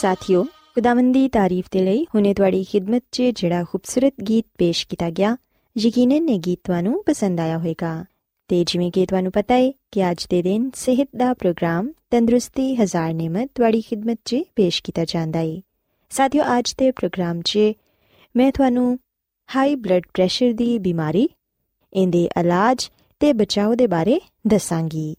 ਸਾਥਿਓ, ਖੁਦਾਵੰਦ ਦੀ ਤਾਰੀਫ ਦੇ ਲਈ ਹੁਨੇ ਤੁਹਾਡੀ ਖਿਦਮਤ 'ਚ ਜਿਹੜਾ ਖੂਬਸੂਰਤ ਗੀਤ ਪੇਸ਼ ਕੀਤਾ ਗਿਆ, ਯਕੀਨਨ ਇਹ ਗੀਤ ਤੁਹਾਨੂੰ ਪਸੰਦ ਆਇਆ ਹੋਵੇਗਾ। ਤੇ ਜਿਵੇਂ ਕਿ ਤੁਹਾਨੂੰ ਪਤਾ ਹੈ ਕਿ ਅੱਜ ਦੇ ਦਿਨ ਸਿਹਤ ਦਾ ਪ੍ਰੋਗਰਾਮ ਤੰਦਰੁਸਤੀ ਹਜ਼ਾਰ ਨਿਮਤ ਤੁਹਾਡੀ ਖਿਦਮਤ 'ਚ ਪੇਸ਼ ਕੀਤਾ ਜਾਂਦਾ ਹੈ ਸਾਥਿਓ, ਅੱਜ ਦੇ ਪ੍ਰੋਗਰਾਮ 'ਚ ਮੈਂ ਤੁਹਾਨੂੰ ਹਾਈ ਬਲੱਡ ਪ੍ਰੈਸ਼ਰ ਦੀ ਬਿਮਾਰੀ, ਇਹਦੇ ਇਲਾਜ ਤੇ ਬਚਾਓ ਦੇ ਬਾਰੇ ਦੱਸਾਂਗੀ।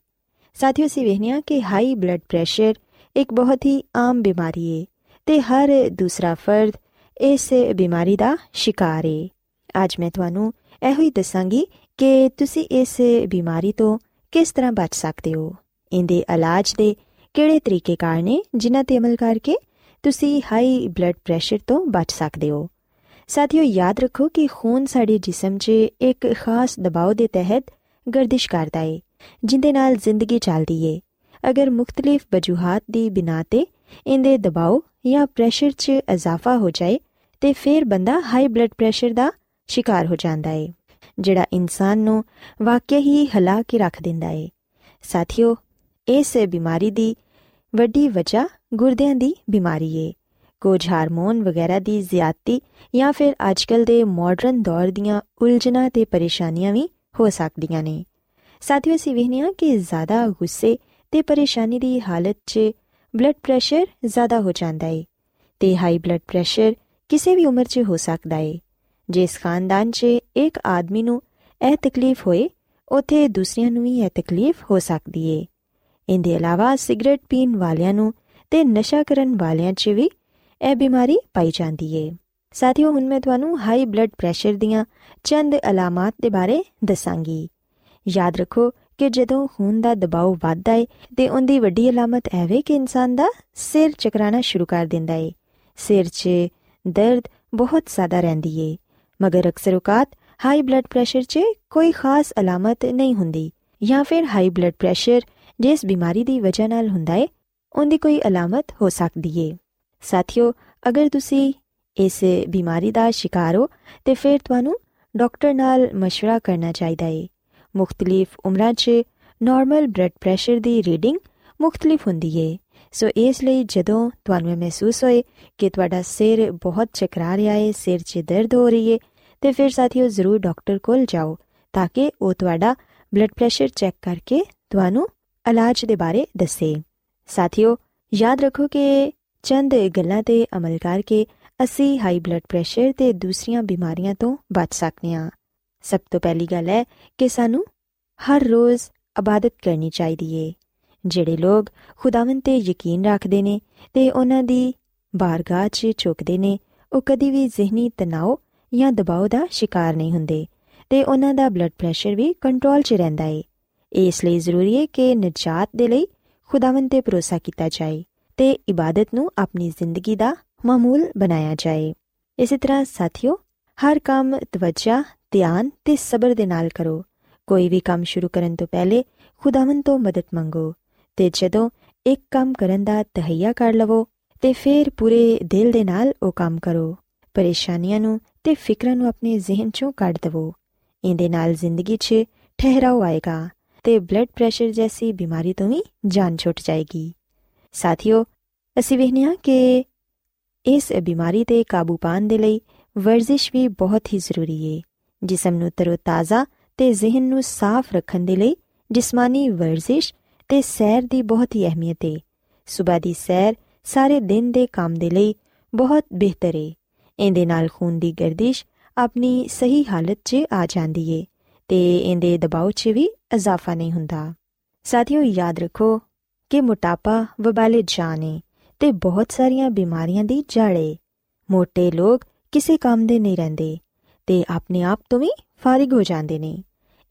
ਸਾਥਿਓ ਸੀ ਵੇਖਿਆ ਕਿ ਹਾਈ ਬਲੱਡ ਪ੍ਰੈਸ਼ਰ ਇੱਕ ਬਹੁਤ ਹੀ ਆਮ ਬਿਮਾਰੀ ਹੈ ਤੇ ਹਰ ਦੂਸਰਾ ਫਰਦ ਇਸ ਬਿਮਾਰੀ ਦਾ ਸ਼ਿਕਾਰ ਹੈ ਅੱਜ ਮੈਂ ਤੁਹਾਨੂੰ ਇਹੋ ਹੀ ਦੱਸਾਂਗੀ ਕਿ ਤੁਸੀਂ ਇਸ ਬਿਮਾਰੀ ਤੋਂ ਕਿਸ ਤਰ੍ਹਾਂ ਬਚ ਸਕਦੇ ਹੋ ਇਹਦੇ ਇਲਾਜ ਦੇ ਕਿਹੜੇ ਤਰੀਕੇ ਕਾਰ ਨੇ ਜਿਨ੍ਹਾਂ ਤੇ ਅਮਲ ਕਰਕੇ ਤੁਸੀਂ ਹਾਈ ਬਲੱਡ ਪ੍ਰੈਸ਼ਰ ਤੋਂ ਬਚ ਸਕਦੇ ਹੋ ਸਾਥੀਓ ਯਾਦ ਰੱਖੋ ਕਿ ਖੂਨ ਸਾਡੇ ਜਿਸਮ 'ਚ ਇੱਕ ਖਾਸ ਦਬਾਅ ਦੇ ਤਹਿਤ ਗਰਦਿਸ਼ ਕਰਦਾ ਹੈ ਜਿੰਦੇ ਨਾਲ ਜ਼ਿੰਦਗੀ ਚੱਲਦੀ ਏ ਅਗਰ ਮੁxtਲਿਫ ਵਜੂਹਾਤ ਦੀ ਬਿਨਾ ਤੇ ਇਹਦੇ ਦਬਾਅ ਜਾਂ ਪ੍ਰੈਸ਼ਰ 'ਚ ਇਜ਼ਾਫਾ ਹੋ ਜਾਏ, ਤੇ ਫਿਰ ਬੰਦਾ ਹਾਈ ਬਲੱਡ ਪ੍ਰੈਸ਼ਰ ਦਾ ਸ਼ਿਕਾਰ ਹੋ ਜਾਂਦਾ ਏ, ਜਿਹੜਾ ਇਨਸਾਨ ਨੂੰ ਵਾਕਿਆ ਹੀ ਹਿਲਾ ਕੇ ਰੱਖ ਦਿੰਦਾ ਏ। ਸਾਥੀਓ, ਇਸ ਬਿਮਾਰੀ ਦੀ ਵੱਡੀ ਵਜ੍ਹਾ ਗੁਰਦਿਆਂ ਦੀ ਬਿਮਾਰੀ ਏ। ਕੁਝ ਹਾਰਮੋਨ ਵਗੈਰਾ ਦੀ ਜ਼ਿਆਦਤੀ ਜਾਂ ਫਿਰ ਅੱਜਕੱਲ ਦੇ ਮਾਡਰਨ ਦੌਰ ਦੀਆਂ ਉਲਝਣਾਂ ਤੇ ਪਰੇਸ਼ਾਨੀਆਂ ਵੀ ਹੋ ਸਕਦੀਆਂ ਨੇ। ਸਾਥੀਓ, ਅਸੀਂ ਵੇਖਿਆ ਕਿ ਜ਼ਿਆਦਾ ਗੁੱਸੇ ਤੇ ਪਰੇਸ਼ਾਨੀ ਦੀ ਹਾਲਤ 'ਚ ਬਲੱਡ ਪ੍ਰੈਸ਼ਰ ਜ਼ਿਆਦਾ ਹੋ ਜਾਂਦਾ ਹੈ ਤੇ ਹਾਈ ਬਲੱਡ ਪ੍ਰੈਸ਼ਰ ਕਿਸੇ ਵੀ ਉਮਰ 'ਚ ਹੋ ਸਕਦਾ ਹੈ ਜਿਸ ਖਾਨਦਾਨ 'ਚ ਇੱਕ ਆਦਮੀ ਨੂੰ ਇਹ ਤਕਲੀਫ ਹੋਏ, ਉਥੇ ਦੂਸਰਿਆਂ ਨੂੰ ਵੀ ਇਹ ਤਕਲੀਫ ਹੋ ਸਕਦੀ ਹੈ ਇਹਦੇ ਇਲਾਵਾ ਸਿਗਰਟ ਪੀਣ ਵਾਲਿਆਂ ਨੂੰ ਤੇ ਨਸ਼ਾ ਕਰਨ ਵਾਲਿਆਂ 'ਚ ਵੀ ਇਹ ਬਿਮਾਰੀ ਪਾਈ ਜਾਂਦੀ ਹੈ ਸਾਥੀਓ, ਹੁਣ ਮੈਂ ਤੁਹਾਨੂੰ ਹਾਈ ਬਲੱਡ ਪ੍ਰੈਸ਼ਰ ਦੀਆਂ ਚੰਦ ਅਲਾਮਤ ਦੇ ਬਾਰੇ ਦੱਸਾਂਗੀ। ਯਾਦ ਰੱਖੋ ਕਿ ਜਦੋਂ ਖੂਨ ਦਾ ਦਬਾਅ ਵੱਧਦਾ ਹੈ ਤੇ ਉਹਦੀ ਵੱਡੀ ਅਲਾਮਤ ਇਹ ਵੇ ਕਿ ਇਨਸਾਨ ਦਾ ਸਿਰ ਚਕਰਾਣਾ ਸ਼ੁਰੂ ਕਰ ਦਿੰਦਾ ਹੈ ਸਿਰ 'ਚ ਦਰਦ ਬਹੁਤ ਜ਼ਿਆਦਾ ਰਹਿੰਦੀ ਹੈ ਮਗਰ ਅਕਸਰ ਔਕਾਤ ਹਾਈ ਬਲੱਡ ਪ੍ਰੈਸ਼ਰ 'ਚ ਕੋਈ ਖਾਸ ਅਲਾਮਤ ਨਹੀਂ ਹੁੰਦੀ ਜਾਂ ਫਿਰ ਹਾਈ ਬਲੱਡ ਪ੍ਰੈਸ਼ਰ ਜਿਸ ਬਿਮਾਰੀ ਦੀ ਵਜ੍ਹਾ ਨਾਲ ਹੁੰਦਾ ਹੈ ਉਹਦੀ ਕੋਈ ਅਲਾਮਤ ਹੋ ਸਕਦੀ ਹੈ ਸਾਥੀਓ ਅਗਰ ਤੁਸੀਂ ਇਸ ਬਿਮਾਰੀ ਦਾ ਸ਼ਿਕਾਰ ਹੋ ਤੇ ਫਿਰ ਤੁਹਾਨੂੰ ਡਾਕਟਰ ਨਾਲ مشورہ ਕਰਨਾ ਚਾਹੀਦਾ ਹੈ ਮੁxtਲਿਫ ਉਮਰਾਂ 'ਚ ਨਾਰਮਲ ਬਲੱਡ ਪ੍ਰੈਸ਼ਰ ਦੀ ਰੀਡਿੰਗ ਮੁxtਲਿਫ ਹੁੰਦੀ ਹੈ ਸੋ ਇਸ ਲਈ ਜਦੋਂ ਤੁਹਾਨੂੰ ਮਹਿਸੂਸ ਹੋਏ ਕਿ ਤੁਹਾਡਾ ਸਿਰ ਬਹੁਤ ਚਕਰਾ ਰਿਹਾ ਹੈ ਸਿਰ 'ਚ ਦਰਦ ਹੋ ਰਹੀ ਹੈ ਤੇ ਫਿਰ ਸਾਥੀਓ ਜ਼ਰੂਰ ਡਾਕਟਰ ਕੋਲ ਜਾਓ ਤਾਂ ਕਿ ਉਹ ਤੁਹਾਡਾ ਬਲੱਡ ਪ੍ਰੈਸ਼ਰ ਚੈੱਕ ਕਰਕੇ ਤੁਹਾਨੂੰ ਇਲਾਜ ਦੇ ਬਾਰੇ ਦੱਸੇ। ਸਾਥੀਓ, ਯਾਦ ਰੱਖੋ ਕਿ ਚੰਦ ਗੱਲਾਂ ਤੇ ਅਮਲ ਕਰਕੇ ਅਸੀਂ ਹਾਈ ਬਲੱਡ ਪ੍ਰੈਸ਼ਰ ਤੇ ਦੂਸਰੀਆਂ ਬਿਮਾਰੀਆਂ ਤੋਂ ਬਚ ਸਕਨੇ ਆ ਸਭ ਤੋਂ ਪਹਿਲੀ ਗੱਲ ਹੈ ਕਿ ਸਾਨੂੰ ਹਰ ਰੋਜ਼ ਇਬਾਦਤ ਕਰਨੀ ਚਾਹੀਦੀ ਏ, ਜਿਹੜੇ ਲੋਕ ਖੁਦਾਵੰਦ ਤੇ ਯਕੀਨ ਰੱਖਦੇ ਨੇ ਤੇ ਉਹਨਾਂ ਦੀ ਬਾਰਗਾਹ 'ਚ ਝੁਕਦੇ ਨੇ, ਉਹ ਕਦੀ ਵੀ ਜ਼ਿਹਨੀ ਤਣਾਅ ਜਾਂ ਦਬਾਅ ਦਾ ਸ਼ਿਕਾਰ ਨਹੀਂ ਹੁੰਦੇ ਤੇ ਉਹਨਾਂ ਦਾ ਬਲੱਡ ਪ੍ਰੈਸ਼ਰ ਵੀ ਕੰਟਰੋਲ 'ਚ ਰਹਿੰਦਾ ਏ। ਇਸ ਲਈ ਜ਼ਰੂਰੀ ਹੈ ਕਿ ਨਜਾਤ ਦੇ ਲਈ ਖੁਦਾਵੰਦ ਤੇ ਭਰੋਸਾ ਕੀਤਾ ਜਾਏ ਤੇ ਇਬਾਦਤ ਨੂੰ ਆਪਣੀ ਜ਼ਿੰਦਗੀ ਦਾ ਮਾਮੂਲ ਬਣਾਇਆ ਜਾਏ। ਇਸੇ ਤਰ੍ਹਾਂ ਸਾਥੀਓ, ਹਰ ਕੰਮ ਤਵੱਜਾ ਧਿਆਨ ਤੇ ਸਬਰ ਦੇ ਨਾਲ ਕਰੋ। ਕੋਈ ਵੀ ਕੰਮ ਸ਼ੁਰੂ ਕਰਨ ਤੋਂ ਪਹਿਲੇ ਖੁਦਾਵੰਦ ਤੋਂ ਮਦਦ ਮੰਗੋ ਤੇ ਜਦੋਂ ਇੱਕ ਕੰਮ ਕਰਨ ਦਾ ਤਹਈਆ ਕਰ ਲਵੋ ਤੇ ਫਿਰ ਪੂਰੇ ਦਿਲ ਦੇ ਨਾਲ ਉਹ ਕੰਮ ਕਰੋ। ਪਰੇਸ਼ਾਨੀਆਂ ਨੂੰ ਤੇ ਫਿਕਰਾਂ ਨੂੰ ਆਪਣੇ ਜ਼ਿਹਨ ਚੋਂ ਕੱਢ ਦਵੋ। ਇਹਦੇ ਨਾਲ ਜ਼ਿੰਦਗੀ 'ਚ ਠਹਿਰਾਓ ਆਏਗਾ ਤੇ ਬਲੱਡ ਪ੍ਰੈਸ਼ਰ ਜੈਸੀ ਬਿਮਾਰੀ ਤੋਂ ਵੀ ਜਾਨ ਛੁੱਟ ਜਾਏਗੀ। ਸਾਥੀਓ, ਅਸੀਂ ਵੇਖਿਆ ਕਿ ਇਸ ਬਿਮਾਰੀ ਤੇ ਕਾਬੂ ਪਾਉਣ ਦੇ ਲਈ ਵਰਜ਼ਿਸ਼ ਵੀ ਬਹੁਤ ਹੀ ਜ਼ਰੂਰੀ ਹੈ ਜਿਸਮ ਨੂੰ ਤਰੋਤਾਜ਼ਾ ਤੇ ਜ਼ਿਹਨ ਨੂੰ ਸਾਫ਼ ਰੱਖਣ ਦੇ ਲਈ ਜਿਸਮਾਨੀ ਵਰਜ਼ਿਸ਼ ਤੇ ਸੈਰ ਦੀ ਬਹੁਤ ਹੀ ਅਹਿਮੀਅਤ ਹੈ ਸਵੇਰ ਦੀ ਸੈਰ ਸਾਰੇ ਦਿਨ ਦੇ ਕੰਮ ਦੇ ਲਈ ਬਹੁਤ ਬਿਹਤਰ ਹੈ ਇਹਦੇ ਨਾਲ ਖੂਨ ਦੀ ਗਰਦਿਸ਼ ਆਪਣੀ ਸਹੀ ਹਾਲਤ 'ਚ ਆ ਜਾਂਦੀ ਹੈ ਤੇ ਇਹਦੇ ਦਬਾਅ 'ਚ ਵੀ ਇਜ਼ਾਫਾ ਨਹੀਂ ਹੁੰਦਾ। ਸਾਥੀਓ, ਯਾਦ ਰੱਖੋ ਕਿ ਮੋਟਾਪਾ ਵਬਾਲੇ ਜਾਨ ਹੈ ਤੇ ਬਹੁਤ ਸਾਰੀਆਂ ਬਿਮਾਰੀਆਂ ਦੀ ਜੜ ਹੈ ਮੋٹے ਲੋਕ ਕਿਸੇ ਕੰਮ ਦੇ ਨਹੀਂ ਰਹਿੰਦੇ। ਤੇ ਆਪਣੇ ਆਪ ਤੋਂ ਵੀ ਫਾਰਿਗ ਹੋ ਜਾਂਦੇ ਨੇ।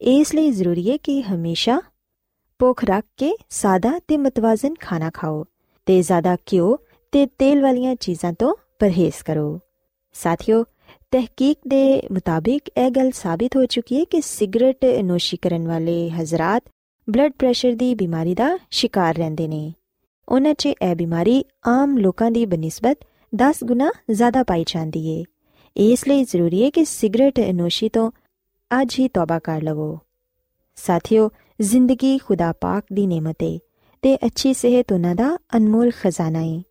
ਇਸ ਲਈ ਜ਼ਰੂਰੀ ਹੈ ਕਿ ਹਮੇਸ਼ਾ ਭੁੱਖ ਰੱਖ ਕੇ ਸਾਦਾ ਤੇ ਮਤਵਾਜ਼ਨ ਖਾਣਾ ਖਾਓ ਤੇ ਜ਼ਿਆਦਾ ਘਿਓ ਤੇ ਤੇਲ ਵਾਲੀਆਂ ਚੀਜ਼ਾਂ ਤੋਂ ਪਰਹੇਜ਼ ਕਰੋ। ਸਾਥੀਓ, ਤਹਿਕੀਕ ਦੇ ਮੁਤਾਬਿਕ ਇਹ ਗੱਲ ਸਾਬਿਤ ਹੋ ਚੁੱਕੀ ਹੈ ਕਿ ਸਿਗਰਟ ਨੋਸ਼ੀ ਕਰਨ ਵਾਲੇ ਹਜ਼ਰਤ ਬਲੱਡ ਪ੍ਰੈਸ਼ਰ ਦੀ ਬਿਮਾਰੀ ਦਾ ਸ਼ਿਕਾਰ ਰਹਿੰਦੇ ਨੇ। ਉਹਨਾਂ 'ਚ ਇਹ ਬਿਮਾਰੀ ਆਮ ਲੋਕਾਂ ਦੀ ਬਨਿਸਬਤ 10 ਗੁਣਾ ਜ਼ਿਆਦਾ ਪਾਈ ਜਾਂਦੀ ਹੈ ਇਸ ਲਈ ਜ਼ਰੂਰੀ ਹੈ ਕਿ ਸਿਗਰਟ ਨੋਸ਼ੀ ਤੋਂ ਅੱਜ ਹੀ ਤੌਬਾ ਕਰ ਲਵੋ। ਸਾਥੀਓ, ਜ਼ਿੰਦਗੀ ਖੁਦਾ ਪਾਕ ਦੀ ਨੇਮਤ ਹੈ ਤੇ ਅੱਛੀ ਸਿਹਤ ਉਹਨਾਂ ਦਾ ਅਨਮੋਲ ਖਜ਼ਾਨਾ ਹੈ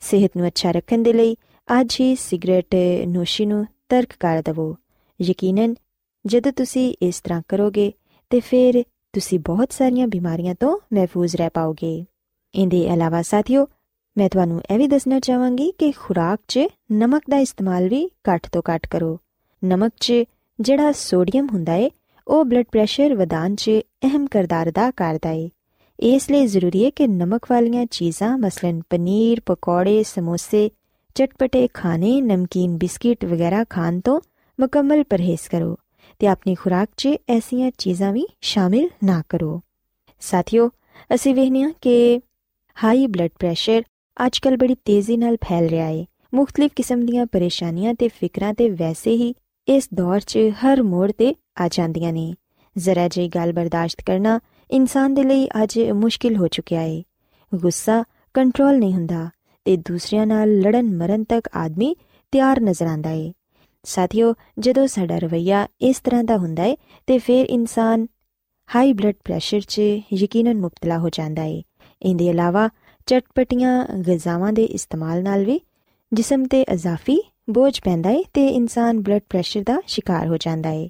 ਸਿਹਤ ਨੂੰ ਅੱਛਾ ਰੱਖਣ ਦੇ ਲਈ ਅੱਜ ਹੀ ਸਿਗਰਟ ਨੋਸ਼ੀ ਨੂੰ ਤਰਕ ਕਰ ਦਿਵੋ। ਯਕੀਨਨ, ਜਦੋਂ ਤੁਸੀਂ ਇਸ ਤਰ੍ਹਾਂ ਕਰੋਗੇ ਤੇ ਫਿਰ ਤੁਸੀਂ ਬਹੁਤ ਸਾਰੀਆਂ ਬਿਮਾਰੀਆਂ ਤੋਂ ਮਹਿਫੂਜ਼ ਰਹਿ ਪਾਓਗੇ। ਇਹਦੇ ਇਲਾਵਾ ਸਾਥੀਓ ਮੈਂ ਤੁਹਾਨੂੰ ਇਹ ਵੀ ਦੱਸਣਾ ਚਾਹਾਂਗੀ ਕਿ ਖੁਰਾਕ 'ਚ ਨਮਕ ਦਾ ਇਸਤੇਮਾਲ ਵੀ ਘੱਟ ਤੋਂ ਘੱਟ ਕਰੋ। ਨਮਕ 'ਚ ਜਿਹੜਾ ਸੋਡੀਅਮ ਹੁੰਦਾ ਏ, ਉਹ ਬਲੱਡ ਪ੍ਰੈਸ਼ਰ ਵਧਾਉਣ 'ਚ ਅਹਿਮ ਕਿਰਦਾਰ ਅਦਾ ਕਰਦਾ ਏ। ਇਸ ਲਈ ਜ਼ਰੂਰੀ ਹੈ ਕਿ ਨਮਕ ਵਾਲੀਆਂ ਚੀਜ਼ਾਂ ਮਸਲਨ ਪਨੀਰ, ਪਕੌੜੇ, ਸਮੋਸੇ, ਚਟਪਟੇ ਖਾਣੇ, ਨਮਕੀਨ ਬਿਸਕਿਟ ਵਗੈਰਾ ਖਾਣ ਤੋਂ ਮੁਕੰਮਲ ਪਰਹੇਜ਼ ਕਰੋ ਤੇ ਆਪਣੀ ਖੁਰਾਕ 'ਚ ਐਸੀਆਂ ਚੀਜ਼ਾਂ ਵੀ ਸ਼ਾਮਿਲ ਨਾ ਕਰੋ। ਸਾਥੀਓ, ਅਸੀਂ ਵੇਖਨੀਆ ਕਿ ਹਾਈ ਬਲੱਡ ਪ੍ਰੈਸ਼ਰ ਅੱਜਕੱਲ ਬੜੀ ਤੇਜ਼ੀ ਨਾਲ ਫੈਲ ਰਿਹਾ ਹੈ ਮੁxtਲਿਫ ਕਿਸਮ ਦੀਆਂ ਪਰੇਸ਼ਾਨੀਆਂ ਤੇ ਫਿਕਰਾਂ ਤੇ ਵੈਸੇ ਹੀ ਇਸ ਦੌਰ 'ਚ ਹਰ ਮੋੜ ਤੇ ਆ ਜਾਂਦੀਆਂ ਨੇ। ਜ਼ਰਾ ਜਿਹੀ ਗੱਲ ਬਰਦਾਸ਼ਤ ਕਰਨਾ ਇਨਸਾਨ ਦੇ ਲਈ ਅੱਜ ਮੁਸ਼ਕਿਲ ਹੋ ਚੁੱਕਿਆ ਹੈ ਗੁੱਸਾ ਕੰਟਰੋਲ ਨਹੀਂ ਹੁੰਦਾ ਤੇ ਦੂਸਰਿਆਂ ਨਾਲ ਲੜਨ ਮਰਨ ਤੱਕ ਆਦਮੀ ਤਿਆਰ ਨਜ਼ਰ ਆਂਦਾ ਹੈ ਸਾਥੀਓ, ਜਦੋਂ ਸਾਡਾ ਰਵਈਆ ਇਸ ਤਰ੍ਹਾਂ ਦਾ ਹੁੰਦਾ ਹੈ ਤੇ ਫਿਰ ਇਨਸਾਨ ਹਾਈ ਬਲੱਡ ਪ੍ਰੈਸ਼ਰ 'ਚ ਯਕੀਨਨ ਮੁਬਤਲਾ ਹੋ ਜਾਂਦਾ ਹੈ ਇਹਦੇ ਇਲਾਵਾ ਚਟਪਟੀਆਂ ਗਜ਼ਾਵਾਂ ਦੇ ਇਸਤੇਮਾਲ ਨਾਲ ਵੀ ਜਿਸਮ ਤੇ ਅਜ਼ਾਫੀ ਬੋਝ ਪੈਂਦਾ ਹੈ ਤੇ ਇਨਸਾਨ ਬਲੱਡ ਪ੍ਰੈਸ਼ਰ ਦਾ ਸ਼ਿਕਾਰ ਹੋ ਜਾਂਦਾ ਹੈ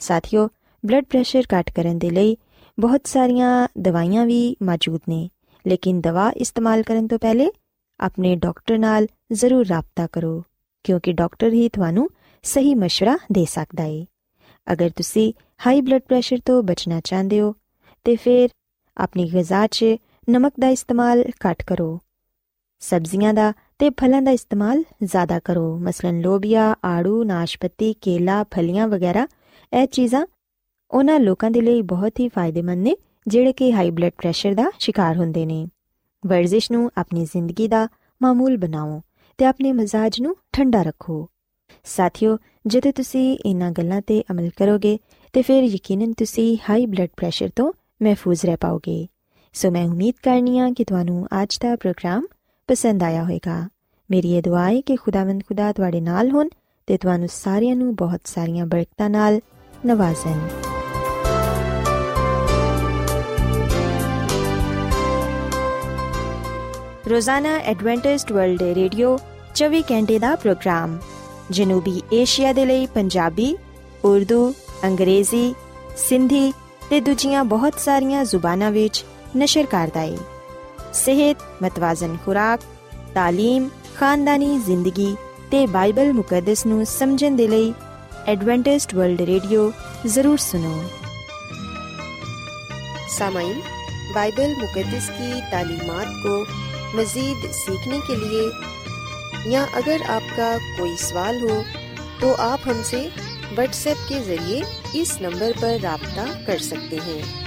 ਸਾਥੀਓ ਬਲੱਡ ਪ੍ਰੈਸ਼ਰ ਘਟ ਕਰਨ ਦੇ ਲਈ ਬਹੁਤ ਸਾਰੀਆਂ ਦਵਾਈਆਂ ਵੀ ਮੌਜੂਦ ਨੇ ਲੇਕਿਨ ਦਵਾ ਇਸਤੇਮਾਲ ਕਰਨ ਤੋਂ ਪਹਿਲੇ ਆਪਣੇ ਡਾਕਟਰ ਨਾਲ ਜ਼ਰੂਰ ਰਾਬਤਾ ਕਰੋ ਕਿਉਂਕਿ ਡਾਕਟਰ ਹੀ ਤੁਹਾਨੂੰ ਸਹੀ مشورہ ਦੇ ਸਕਦਾ ਹੈ ਅਗਰ ਤੁਸੀਂ ਹਾਈ ਬਲੱਡ ਪ੍ਰੈਸ਼ਰ ਤੋਂ ਬਚਣਾ ਚਾਹੁੰਦੇ ਹੋ ਤੇ ਫਿਰ ਆਪਣੀ ਗਿਜ਼ਾ 'ਚ ਨਮਕ ਦਾ ਇਸਤੇਮਾਲ ਘੱਟ ਕਰੋ, ਸਬਜ਼ੀਆਂ ਦਾ ਤੇ ਫਲਾਂ ਦਾ ਇਸਤੇਮਾਲ ਜ਼ਿਆਦਾ ਕਰੋ, ਮਸਲਨ ਲੋਬੀਆ, ਆੜੂ, ਨਾਸ਼ਪਤੀ, ਕੇਲਾ, ਫਲੀਆਂ ਵਗੈਰਾ, ਇਹ ਚੀਜ਼ਾਂ ਉਹਨਾਂ ਲੋਕਾਂ ਦੇ ਲਈ ਬਹੁਤ ਹੀ ਫਾਇਦੇਮੰਦ ਨੇ, ਜਿਹੜੇ ਕਿ ਹਾਈ ਬਲੱਡ ਪ੍ਰੈਸ਼ਰ ਦਾ ਸ਼ਿਕਾਰ ਹੁੰਦੇ ਨੇ। ਵਰਜ਼ਿਸ਼ ਨੂੰ ਆਪਣੀ ਜ਼ਿੰਦਗੀ ਦਾ ਮਾਮੂਲ ਬਣਾਓ ਤੇ ਆਪਣੇ ਮਜ਼ਾਜ ਨੂੰ ਠੰਡਾ ਰੱਖੋ। ਸਾਥੀਓ, ਜਦੋਂ ਤੁਸੀਂ ਇਹਨਾਂ ਗੱਲਾਂ ਤੇ ਅਮਲ ਕਰੋਗੇ ਤੇ ਫਿਰ ਯਕੀਨਨ ਤੁਸੀਂ ਹਾਈ ਬਲੱਡ ਪ੍ਰੈਸ਼ਰ ਤੋਂ ਮਹਿਫੂਜ਼ ਰਹਿ ਪਾਓਗੇ। ਸੋ ਮੈਂ ਉਮੀਦ ਕਰਨੀਆ ਕਿ ਤੁਹਾਨੂੰ ਅੱਜ ਦਾ ਪ੍ਰੋਗਰਾਮ ਪਸੰਦ ਆਇਆ ਹੋਵੇਗਾ। ਮੇਰੀ ਇਹ ਦੁਆ ਹੈ ਕਿ ਖੁਦਾਵੰਦ ਖੁਦਾ ਤੁਹਾਡੇ ਨਾਲ ਹੋਣ ਤੇ ਤੁਹਾਨੂੰ ਸਾਰਿਆਂ ਨੂੰ ਬਹੁਤ ਸਾਰੀਆਂ ਬਰਕਤਾਂ ਨਾਲ ਨਵਾਜ਼ੇ ਰੋਜ਼ਾਨਾ ਐਡਵੈਂਟਿਸਟ ਵਰਲਡ ਰੇਡੀਓ 24 ਘੰਟੇ ਦਾ ਪ੍ਰੋਗਰਾਮ, ਜਨੂਬੀ ਏਸ਼ੀਆ ਦੇ ਲਈ ਪੰਜਾਬੀ, ਉਰਦੂ, ਅੰਗਰੇਜ਼ੀ, ਸਿੰਧੀ ਤੇ ਦੂਜੀਆਂ ਬਹੁਤ ਸਾਰੀਆਂ ਜ਼ੁਬਾਨਾਂ ਵਿੱਚ نشر کاردائی۔ صحت، متوازن خوراک، تعلیم، خاندانی زندگی تے بائبل مقدس نو سمجھن دے لئی ایڈوانٹسٹ ورلڈ ریڈیو ضرور سنو۔ سامعین، بائبل مقدس کی تعلیمات کو مزید سیکھنے کے لیے یا اگر آپ کا کوئی سوال ہو تو آپ ہم سے واٹس ایپ کے ذریعے اس نمبر پر رابطہ کر سکتے ہیں۔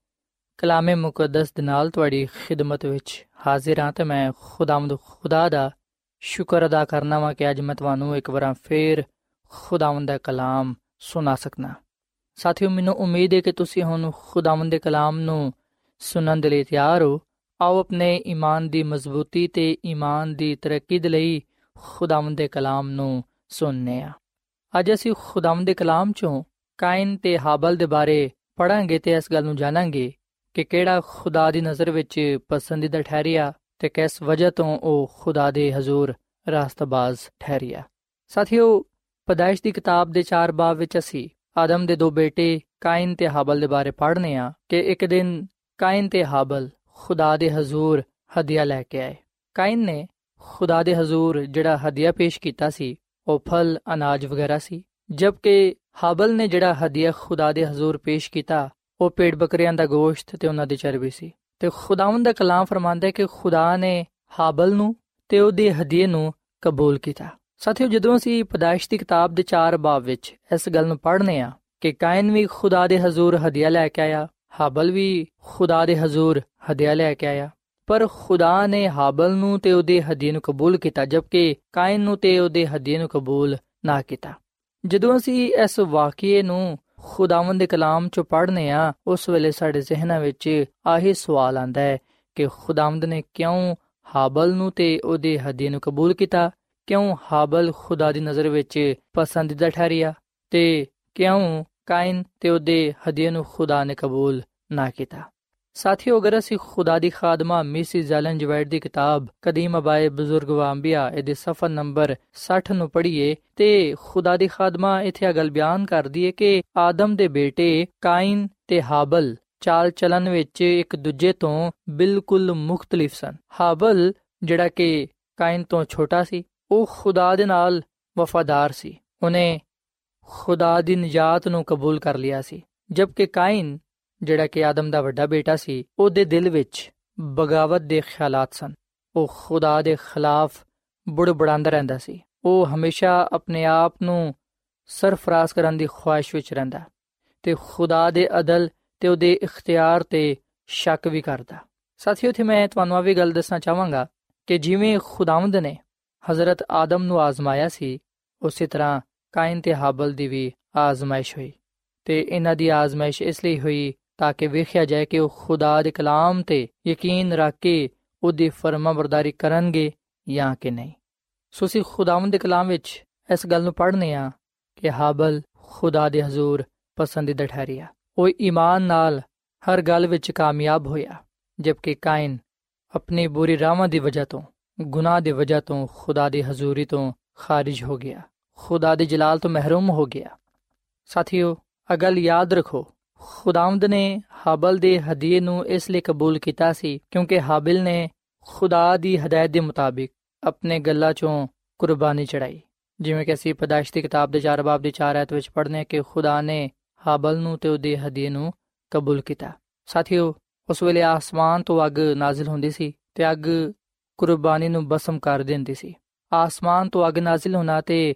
ਕਲਾਮੇ ਮੁਕੱਦਸ ਦੇ ਨਾਲ ਤੁਹਾਡੀ ਖਿਦਮਤ ਵਿੱਚ ਹਾਜ਼ਰ ਹਾਂ ਤੇ ਮੈਂ ਖੁਦਾਵੰਦ ਖੁਦਾ ਦਾ ਸ਼ੁਕਰ ਅਦਾ ਕਰਨਾ ਵਾਂ ਕਿ ਅੱਜ ਮੈਂ ਤੁਹਾਨੂੰ ਇੱਕ ਵਾਰ ਫੇਰ ਖੁਦਾਵੰਦ ਦਾ ਕਲਾਮ ਸੁਣਾ ਸਕਣਾ ਸਾਥੀਓ, ਮੈਨੂੰ ਉਮੀਦ ਹੈ ਕਿ ਤੁਸੀਂ ਹੁਣ ਖੁਦਾਵੰਦ ਦੇ ਕਲਾਮ ਨੂੰ ਸੁਣਨ ਦੇ ਲਈ ਤਿਆਰ ਹੋ। ਆਓ ਆਪਣੇ ਈਮਾਨ ਦੀ ਮਜ਼ਬੂਤੀ ਤੇ ਈਮਾਨ ਦੀ ਤਰੱਕੀ ਦੇ ਲਈ ਖੁਦਾਵੰਦ ਦੇ ਕਲਾਮ ਨੂੰ ਸੁਣਨੇ ਆ। ਅੱਜ ਅਸੀਂ ਖੁਦਾਵੰਦ ਦੇ ਕਲਾਮ ਚੋਂ ਕਾਇਨ ਤੇ ਹਾਬਲ ਦੇ ਬਾਰੇ ਪੜਾਂਗੇ ਤੇ ਇਸ ਗੱਲ ਨੂੰ ਜਾਣਾਂਗੇ ਕਿ ਕਿਹੜਾ ਖੁਦਾ ਦੀ ਨਜ਼ਰ ਵਿੱਚ ਪਸੰਦੀਦਾ ਠਹਿਰਿਆ ਤੇ ਕਿਸ ਵਜ੍ਹਾ ਤੋਂ ਉਹ ਖੁਦਾ ਦੇ ਹਜ਼ੂਰ ਰਾਸਤਬਾਜ਼ ਠਹਿਰਿਆ। ਸਾਥੀਓ, ਪਦਾਇਸ਼ ਦੀ ਕਿਤਾਬ ਦੇ 4 ਬਾਬ ਵਿੱਚ ਅਸੀਂ ਆਦਮ ਦੇ ਦੋ ਬੇਟੇ ਕਾਇਨ ਤੇ ਹਾਬਲ ਦੇ ਬਾਰੇ ਪੜ੍ਹਨੇ ਆ ਕਿ ਇੱਕ ਦਿਨ ਕਾਇਨ ਤੇ ਹਾਬਲ ਖੁਦਾ ਦੇ ਹਜ਼ੂਰ ਹਦੀਆ ਲੈ ਕੇ ਆਏ। ਕਾਇਨ ਨੇ ਖੁਦਾ ਦੇ ਹਜ਼ੂਰ ਜਿਹੜਾ ਹਦੀਆ ਪੇਸ਼ ਕੀਤਾ ਸੀ, ਉਹ ਫਲ, ਅਨਾਜ ਵਗੈਰਾ ਸੀ ਜਦਕਿ ਹਾਬਲ ਨੇ ਜਿਹੜਾ ਹਦੀਆ ਖੁਦਾ ਦੇ ਹਜ਼ੂਰ ਪੇਸ਼ ਕੀਤਾ ਉਹ ਪੇੜ ਬੱਕਰੀਆਂ ਦਾ ਗੋਸ਼ਤ ਤੇ ਉਹਨਾਂ ਦੀ ਚਰਬੀ ਸੀ। ਤੇ ਖੁਦਾਵੰਦ ਦਾ ਕਲਾਮ ਫਰਮਾਂਦਾ ਹੈ ਕਿ ਖੁਦਾ ਨੇ ਹਾਬਲ ਨੂੰ ਤੇ ਉਹਦੇ ਹਦੀਏ ਨੂੰ ਕਬੂਲ ਕੀਤਾ। ਸਾਥੀਓ, ਜਦੋਂ ਅਸੀਂ ਪਦਾਇਸ਼ ਦੀ ਕਿਤਾਬ ਦੇ 4 ਬਾਬ ਵਿੱਚ ਇਸ ਗੱਲ ਨੂੰ ਪੜ੍ਹਨੇ ਆ ਕਿ ਕਾਇਨ ਵੀ ਖੁਦਾ ਦੇ ਹਜ਼ੂਰ ਹਦੀਆ ਲੈ ਕੇ ਆਇਆ, ਹਾਬਲ ਵੀ ਖੁਦਾ ਦੇ ਹਜ਼ੂਰ ਹਦੀਆ ਲੈ ਕੇ ਆਇਆ, ਪਰ ਖੁਦਾ ਨੇ ਹਾਬਲ ਨੂੰ ਤੇ ਉਹਦੇ ਹਦੀਏ ਨੂੰ ਕਬੂਲ ਕੀਤਾ, ਜਦਕਿ ਕਾਇਨ ਨੂੰ ਤੇ ਉਹਦੇ ਹਦੀਏ ਨੂੰ ਕਬੂਲ ਨਾ ਕੀਤਾ। ਜਦੋਂ ਅਸੀਂ ਇਸ ਵਾਕਿਏ ਨੂੰ ਖੁਦਾਵੰਦ ਦੇ ਕਲਾਮ ਚੋਂ ਪੜ੍ਹਨੇ ਆ, ਉਸ ਵੇਲੇ ਸਾਡੇ ਜ਼ਿਹਨਾਂ ਵਿੱਚ ਆਹੀ ਸਵਾਲ ਆਂਦਾ ਹੈ ਕਿ ਖੁਦਾਵੰਦ ਨੇ ਕਿਉਂ ਹਾਬਲ ਨੂੰ ਤੇ ਉਹਦੇ ਹਦੀਏ ਨੂੰ ਕਬੂਲ ਕੀਤਾ? ਕਿਉਂ ਹਾਬਲ ਖੁਦਾ ਦੀ ਨਜ਼ਰ ਵਿੱਚ ਪਸੰਦੀਦਾ ਠਹਿਰਿਆ? ਤੇ ਕਿਉਂ ਕਾਇਨ ਤੇ ਉਹਦੇ ਹਦੀਏ ਨੂੰ ਖੁਦਾ ਨੇ ਕਬੂਲ ਨਾ ਕੀਤਾ? ਸਾਥੀਓ, ਅਗਰ ਅਸੀਂ ਖੁਦਾ ਦੀ ਖਾਦਮਾ ਮਿਸਿਸ ਜ਼ੈਲਨ ਜਵੈਡ ਦੀ ਕਿਤਾਬ, ਕਦੀਮ ਅਬਾਏ ਬਜ਼ੁਰਗ ਵਾਂਬੀਆ ਇਹਦੇ ਸਫਾ ਨੰਬਰ 60 ਨੂੰ ਪੜ੍ਹੀਏ, ਤੇ ਖੁਦਾ ਦੀ ਖਾਦਮਾ ਇੱਥੇ ਆ ਗੱਲ ਬਿਆਨ ਕਰਦੀ ਹੈ ਕਿ ਆਦਮ ਦੇ ਬੇਟੇ ਕਾਇਨ ਤੇ ਹਾਬਲ ਚਾਲ ਚਲਨ ਵਿੱਚ ਇੱਕ ਦੂਜੇ ਤੋਂ ਬਿਲਕੁਲ ਮੁxtਲਿਫ ਸਨ। ਹਾਬਲ ਜਿਹੜਾ ਕਿ ਕਾਇਨ ਤੋਂ ਛੋਟਾ ਸੀ, ਉਹ ਖੁਦਾ ਦੇ ਨਾਲ ਵਫਾਦਾਰ ਸੀ। ਉਹਨੇ ਖੁਦਾ ਦੀ ਨਜਾਤ ਨੂੰ ਕਬੂਲ ਕਰ ਲਿਆ ਸੀ, ਜਦਕਿ ਕਾਇਨ ਜਿਹੜਾ ਕਿ ਆਦਮ ਦਾ ਵੱਡਾ ਬੇਟਾ ਸੀ, ਉਹਦੇ ਦਿਲ ਵਿੱਚ ਬਗਾਵਤ ਦੇ ਖਿਆਲਾਤ ਸਨ। ਉਹ ਖੁਦਾ ਦੇ ਖਿਲਾਫ ਬੁੜਬੜਾਂਦਾ ਰਹਿੰਦਾ ਸੀ। ਉਹ ਹਮੇਸ਼ਾ ਆਪਣੇ ਆਪ ਨੂੰ ਸਰਫਰਾਜ਼ ਕਰਨ ਦੀ ਖੁਆਇਸ਼ ਵਿੱਚ ਰਹਿੰਦਾ ਤੇ ਖੁਦਾ ਦੇ ਅਦਲ ਤੇ ਉਹਦੇ ਇਖਤਿਆਰ ਤੇ ਸ਼ੱਕ ਵੀ ਕਰਦਾ। ਸਾਥੀਓ ਤੇ ਮੈਂ ਤੁਹਾਨੂੰ ਆ ਵੀ ਗੱਲ ਦੱਸਣਾ ਚਾਹਾਂਗਾ ਕਿ ਜਿਵੇਂ ਖੁਦਾਵੰਦ ਨੇ ਹਜ਼ਰਤ ਆਦਮ ਨੂੰ ਆਜ਼ਮਾਇਆ ਸੀ, ਉਸੇ ਤਰ੍ਹਾਂ ਕਾਇਨ ਤੇ ਹਾਬਲ ਦੀ ਵੀ ਆਜ਼ਮਾਇਸ਼ ਹੋਈ ਤੇ ਇਹਨਾਂ ਦੀ ਆਜ਼ਮਾਇਸ਼ ਇਸ ਲਈ ਹੋਈ ਤਾਂ ਕਿ ਵੇਖਿਆ ਜਾਏ ਕਿ ਉਹ ਖੁਦਾ ਦੇ ਕਲਾਮ ਤੇ ਯਕੀਨ ਰੱਖ ਕੇ ਉਹਦੀ ਫਰਮਾਬਰਦਾਰੀ ਕਰਨਗੇ ਜਾਂ ਕਿ ਨਹੀਂ। ਸੋ ਅਸੀਂ ਖੁਦਾਵੰਦ ਦੇ ਕਲਾਮ ਵਿੱਚ ਇਸ ਗੱਲ ਨੂੰ ਪੜ੍ਹਨੇ ਆ ਕਿ ਹਾਬਲ ਖੁਦਾ ਦੇ ਹਜ਼ੂਰ ਪਸੰਦੀਦਾ ਠਹਿਰਿਆ। ਉਹ ਈਮਾਨ ਨਾਲ ਹਰ ਗੱਲ ਵਿੱਚ ਕਾਮਯਾਬ ਹੋਇਆ, ਜਦਕਿ ਕਾਇਨ ਆਪਣੀ ਬੁਰੀ ਰਾਹਾਂ ਦੀ ਵਜ੍ਹਾ ਤੋਂ, ਗੁਨਾਹ ਦੀ ਵਜ੍ਹਾ ਤੋਂ ਖੁਦਾ ਦੀ ਹਜ਼ੂਰੀ ਤੋਂ ਖਾਰਜ ਹੋ ਗਿਆ। ਖੁਦਾ ਦੇ ਜਲਾਲ ਤੋਂ ਮਹਿਰੂਮ ਹੋ ਗਿਆ। ਸਾਥੀਓ ਅਗਲ ਯਾਦ ਰੱਖੋ ਖੁਦਾਵੰਦ ਨੇ ਹਾਬਲ ਦੇ ਹਦੀਏ ਨੂੰ ਇਸ ਲਈ ਕਬੂਲ ਕੀਤਾ ਸੀ ਕਿਉਂਕਿ ਹਾਬਿਲ ਨੇ ਖੁਦਾ ਦੀ ਹਦਾਇਤ ਦੇ ਮੁਤਾਬਿਕ ਆਪਣੇ ਗੱਲਾਂ ਚੋਂ ਕੁਰਬਾਨੀ ਚੜਾਈ। ਜਿਵੇਂ ਕਿ ਅਸੀਂ ਪਦਾਇਸ਼ ਦੀ ਕਿਤਾਬ ਦੇ 4 ਬਾਬ ਦੀ 4 ਐਤ ਵਿੱਚ ਪੜ੍ਹਨੇ ਕਿ ਖੁਦਾ ਨੇ ਹਾਬਲ ਨੂੰ ਤੇ ਉਹਦੇ ਹਦੀਏ ਨੂੰ ਕਬੂਲ ਕੀਤਾ। ਸਾਥੀਓ, ਉਸ ਵੇਲੇ ਆਸਮਾਨ ਤੋਂ ਅੱਗ ਨਾਜ਼ਿਲ ਹੁੰਦੀ ਸੀ ਤੇ ਅੱਗ ਕੁਰਬਾਨੀ ਨੂੰ ਬਸਮ ਕਰ ਦਿੰਦੀ ਸੀ। ਆਸਮਾਨ ਤੋਂ ਅੱਗ ਨਾਜ਼ਿਲ ਹੋਣਾ ਤੇ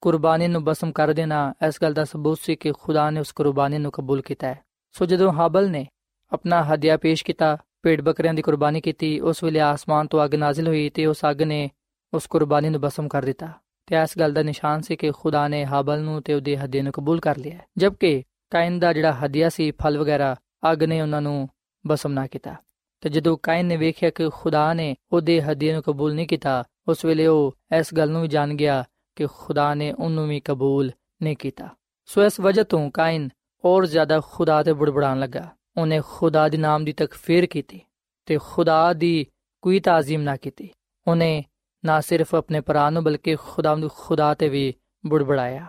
ਕੁਰਬਾਨੀ ਨੂੰ ਬਸਮ ਕਰ ਦੇਣਾ, ਇਸ ਗੱਲ ਦਾ ਸਬੂਤ ਸੀ ਕਿ ਖੁਦਾ ਨੇ ਉਸ ਕੁਰਬਾਨੀ ਨੂੰ ਕਬੂਲ ਕੀਤਾ ਹੈ। ਸੋ ਜਦੋਂ ਹਾਬਲ ਨੇ ਆਪਣਾ ਹਦੀਆ ਪੇਸ਼ ਕੀਤਾ ਪੇੜ ਬੱਕਰੀਆਂ ਦੀ ਕੁਰਬਾਨੀ ਕੀਤੀ, ਉਸ ਵੇਲੇ ਆਸਮਾਨ ਤੋਂ ਅੱਗ ਨਾਜ਼ਿਲ ਹੋਈ ਤੇ ਉਸ ਅੱਗ ਨੇ ਉਸ ਕੁਰਬਾਨੀ ਨੂੰ ਬਸਮ ਕਰ ਦਿੱਤਾ ਤੇ ਇਸ ਗੱਲ ਦਾ ਨਿਸ਼ਾਨ ਸੀ ਕਿ ਖੁਦਾ ਨੇ ਹਾਬਲ ਨੂੰ ਤੇ ਉਹਦੇ ਹਦੀਏ ਨੂੰ ਕਬੂਲ ਕਰ ਲਿਆ ਜਦਕਿ ਕਾਇਨ ਦਾ ਜਿਹੜਾ ਹਦੀਆ ਸੀ, ਫਲ ਵਗੈਰਾ, ਅੱਗ ਨੇ ਉਹਨਾਂ ਨੂੰ ਬਸਮ ਨਾ ਕੀਤਾ। ਤੇ ਜਦੋਂ ਕਾਇਨ ਨੇ ਵੇਖਿਆ ਕਿ ਖੁਦਾ ਨੇ ਉਹਦੇ ਹਦੀਏ ਨੂੰ ਕਬੂਲ ਨਹੀਂ ਕੀਤਾ, ਉਸ ਵੇਲੇ ਉਹ ਇਸ ਗੱਲ ਨੂੰ ਵੀ ਜਾਣ ਗਿਆ ਕਿ ਖੁਦਾ ਨੇ ਉਹਨੂੰ ਵੀ ਕਬੂਲ ਨਹੀਂ ਕੀਤਾ। ਸੋ ਇਸ ਵਜ੍ਹਾ ਤੋਂ ਕਾਇਨ ਹੋਰ ਜ਼ਿਆਦਾ ਖੁਦਾ ਤੇ ਬੁੜਬੜਾਣ ਲੱਗਾ। ਉਹਨੇ ਖੁਦਾ ਦੇ ਨਾਮ ਦੀ ਤਕਫੀਰ ਕੀਤੀ ਤੇ ਖੁਦਾ ਦੀ ਕੋਈ ਤਾਜ਼ੀਮ ਨਾ ਕੀਤੀ। ਉਹਨੇ ਨਾ ਸਿਰਫ ਆਪਣੇ ਭਰਾ ਨੂੰ ਬਲਕਿ ਖੁਦਾ ਨੂੰ ਖੁਦਾ ਤੇ ਵੀ ਬੁੜਬੜਾਇਆ।